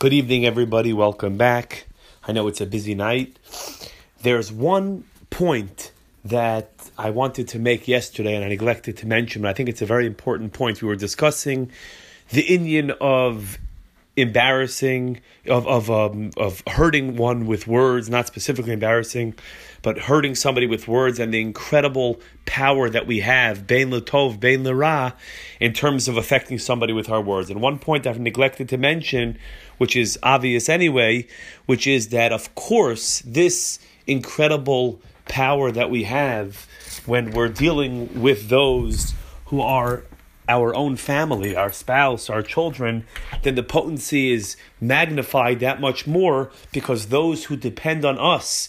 Good evening, everybody. Welcome back. I know it's a busy night. There's one point that I wanted to make yesterday and I neglected to mention, but I think it's a very important point. We were discussing the inyan of embarrassing, of of um, of hurting one with words, not specifically embarrassing, but hurting somebody with words, and the incredible power that we have, bein letov, bein lera, in terms of affecting somebody with our words. And one point I've neglected to mention, which is obvious anyway, which is that of course this incredible power that we have when we're dealing with those who are our own family, our spouse, our children, then the potency is magnified that much more because those who depend on us,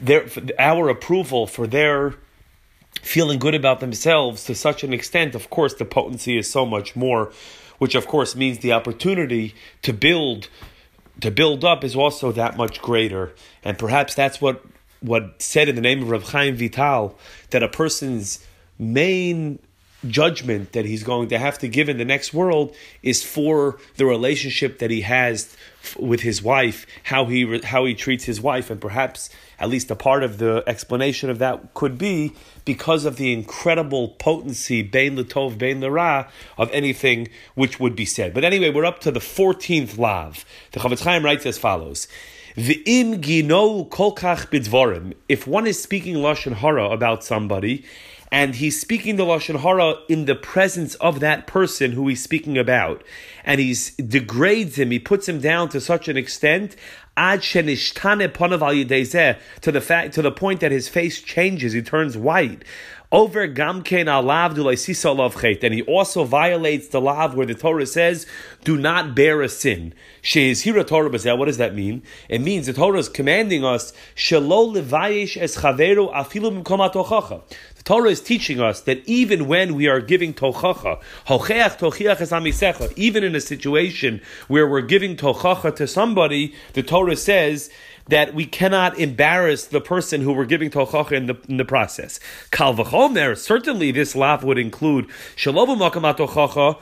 their our approval for their feeling good about themselves to such an extent, of course, the potency is so much more, which of course means the opportunity to build to build up is also that much greater. And perhaps that's what what said in the name of Rav Chaim Vital that a person's main judgment that he's going to have to give in the next world is for the relationship that he has with his wife, how he how he treats his wife, and perhaps at least a part of the explanation of that could be because of the incredible potency, bein letov, bein lera, of anything which would be said. But anyway, we're up to the fourteenth lav. The Chofetz Chaim writes as follows. If one is speaking lashon hara about somebody, and he's speaking the lashon hara in the presence of that person who he's speaking about, and he degrades him, he puts him down to such an extent ad to the fact to the point that his face changes, he turns white. Over gamkein alav chet, and he also violates the lav where the Torah says, "Do not bear a sin." Sheizhira Torah What does that mean? It means the Torah is commanding us shelo levayish es chaveru afilu the Torah is teaching us that even when we are giving tochacha, hocheach tochiach es even in a situation where we're giving tochacha to somebody, the Torah says that we cannot embarrass the person who we're giving tochacha in the, in the process. Kal v'chomer, certainly this lav would include makamat tochacha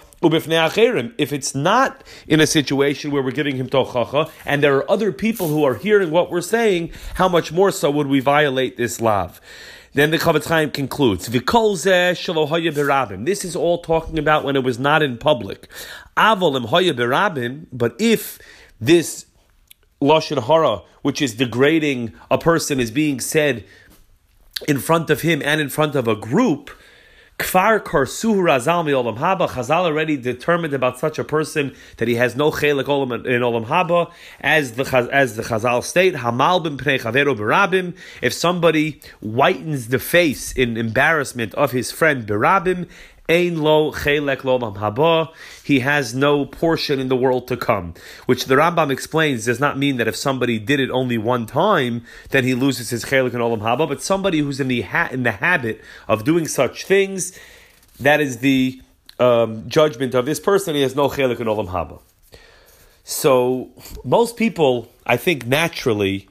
if it's not in a situation where we're giving him tochacha, and there are other people who are hearing what we're saying, how much more so would we violate this lav? Then the Chofetz Chaim concludes, This is all talking about when it was not in public. But if this lashon hara, which is degrading a person, is being said in front of him and in front of a group, Kfar Karsuhu Razal Mi Olam Haba. Chazal already determined about such a person that he has no chelik in Olam Haba, as the as the Chazal state Hamal Pnei Chavero Berabim. If somebody whitens the face in embarrassment of his friend Berabim, Ein lo chelek lo haba. He has no portion in the world to come. Which the Rambam explains does not mean that if somebody did it only one time, then he loses his chelek and olam haba. But somebody who's in the ha- in the habit of doing such things, that is the um, judgment of this person. He has no chelek and olam haba. So most people, I think, naturally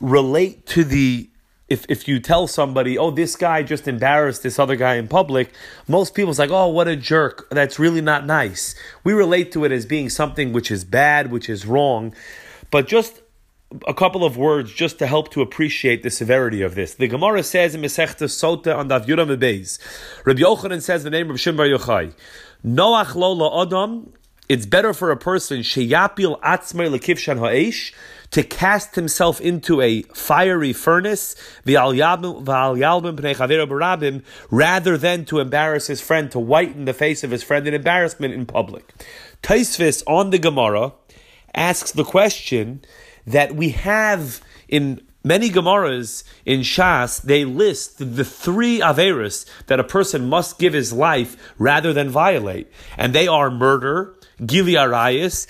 relate to the if if you tell somebody, oh, this guy just embarrassed this other guy in public, most people's like, oh, what a jerk. That's really not nice. We relate to it as being something which is bad, which is wrong. But just a couple of words just to help to appreciate the severity of this. The Gemara says in Masechta Sota on Dav Beis, Rabbi Yochanan says the name of Shimbar Yochai, Noach lo Adam, it's better for a person, sheyapil atzmer lekivshan ha'esh, to cast himself into a fiery furnace, rather than to embarrass his friend, to whiten the face of his friend in embarrassment in public. Tosfos on the Gemara asks the question that we have in many Gemaras in Shas, they list the three Averis that a person must give his life rather than violate. And they are murder, Gili Arayis,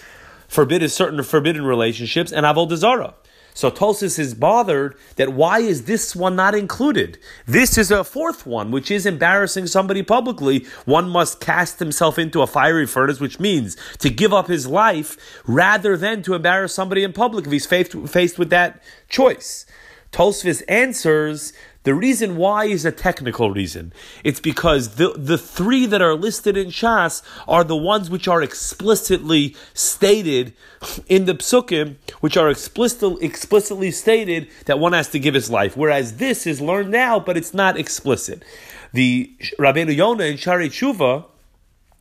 forbidden certain forbidden relationships, and avodah. So Tosfos is bothered that why is this one not included? This is a fourth one, which is embarrassing somebody publicly. One must cast himself into a fiery furnace, which means to give up his life rather than to embarrass somebody in public if he's faced, faced with that choice. Tosfos answers The reason why is a technical reason. It's because the, the three that are listed in Shas are the ones which are explicitly stated in the psukim, which are explicit, explicitly stated that one has to give his life. Whereas this is learned now, but it's not explicit. The Rabbeinu Yonah in Shaarei Teshuva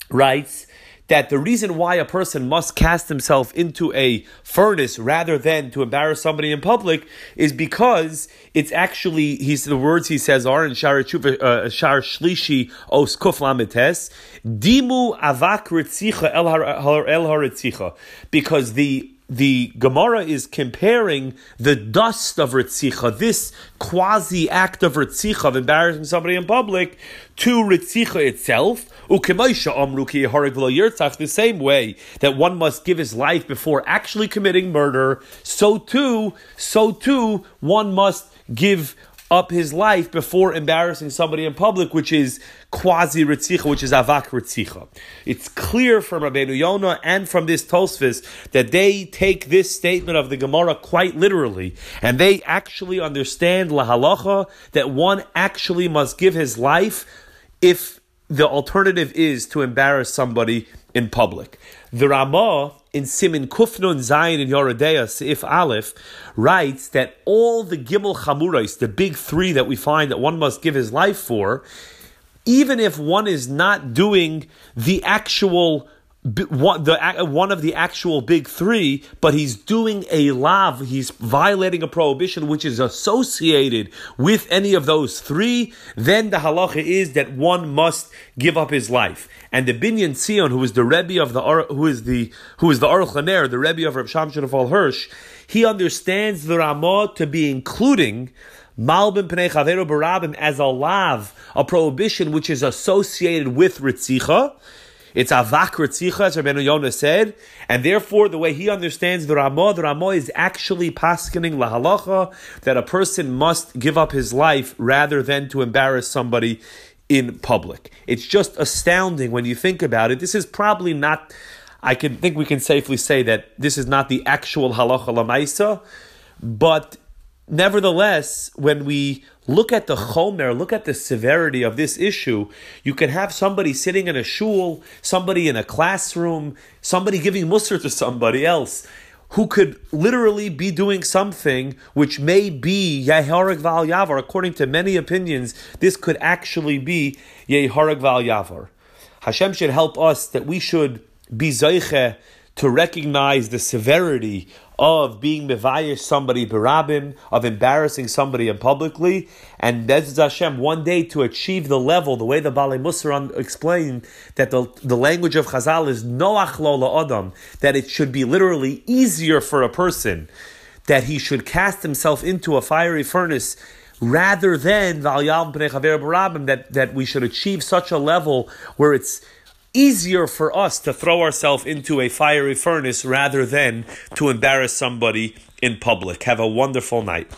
writes that the reason why a person must cast himself into a furnace rather than to embarrass somebody in public is because it's actually he's the words he says are in Shar uh, Shlishi Os Kuf Dimu Avak Ritzicha El Haritzicha because the the Gemara is comparing the dust of Ritzicha, this quasi act of Ritzicha, of embarrassing somebody in public, to Ritzicha itself. The same way that one must give his life before actually committing murder, so too, so too, one must give up his life before embarrassing somebody in public, which is quasi ritzicha, which is avak ritzicha. It's clear from Rabbeinu Yonah and from this Tosfos that they take this statement of the Gemara quite literally, and they actually understand lahalacha that one actually must give his life if the alternative is to embarrass somebody in public. The Ramah in Simin Kufnun Zayin in Yoreh Deah, Seif Aleph, writes that all the Gimel Chamurais, the big three that we find that one must give his life for, even if one is not doing the actual one, the, one of the actual big three, but he's doing a lav, he's violating a prohibition which is associated with any of those three, then the halacha is that one must give up his life. And the Binyan Tzion, who is the Rebbe of the who is the who is the Aruch LaNer, the Rebbe of Reb Shamshon Raphael Hirsch, he understands the Ramah to be including Malbin Pnei Chaveru Barabim as a lav, a prohibition which is associated with Ritzicha, it's avak ritzicha, as Rabbeinu Yonah said, and therefore the way he understands the Ramah, the Ramah is actually paskening lahalacha that a person must give up his life rather than to embarrass somebody in public. It's just astounding when you think about it. This is probably not. I can think we can safely say that this is not the actual halacha lamaisa, but nevertheless, when we look at the chomer, look at the severity of this issue, you can have somebody sitting in a shul, somebody in a classroom, somebody giving musr to somebody else, who could literally be doing something which may be Yeharag Val Yavar. According to many opinions, this could actually be Yeharag Val Yavar. Hashem should help us that we should be Zayche to recognize the severity of being mevayish somebody barabim, of embarrassing somebody in publicly, and Bezaz Hashem one day to achieve the level, the way the Balei Musar explained that the, the language of Chazal is noach lo adam, that it should be literally easier for a person that he should cast himself into a fiery furnace rather than that, that we should achieve such a level where it's easier for us to throw ourselves into a fiery furnace rather than to embarrass somebody in public. Have a wonderful night.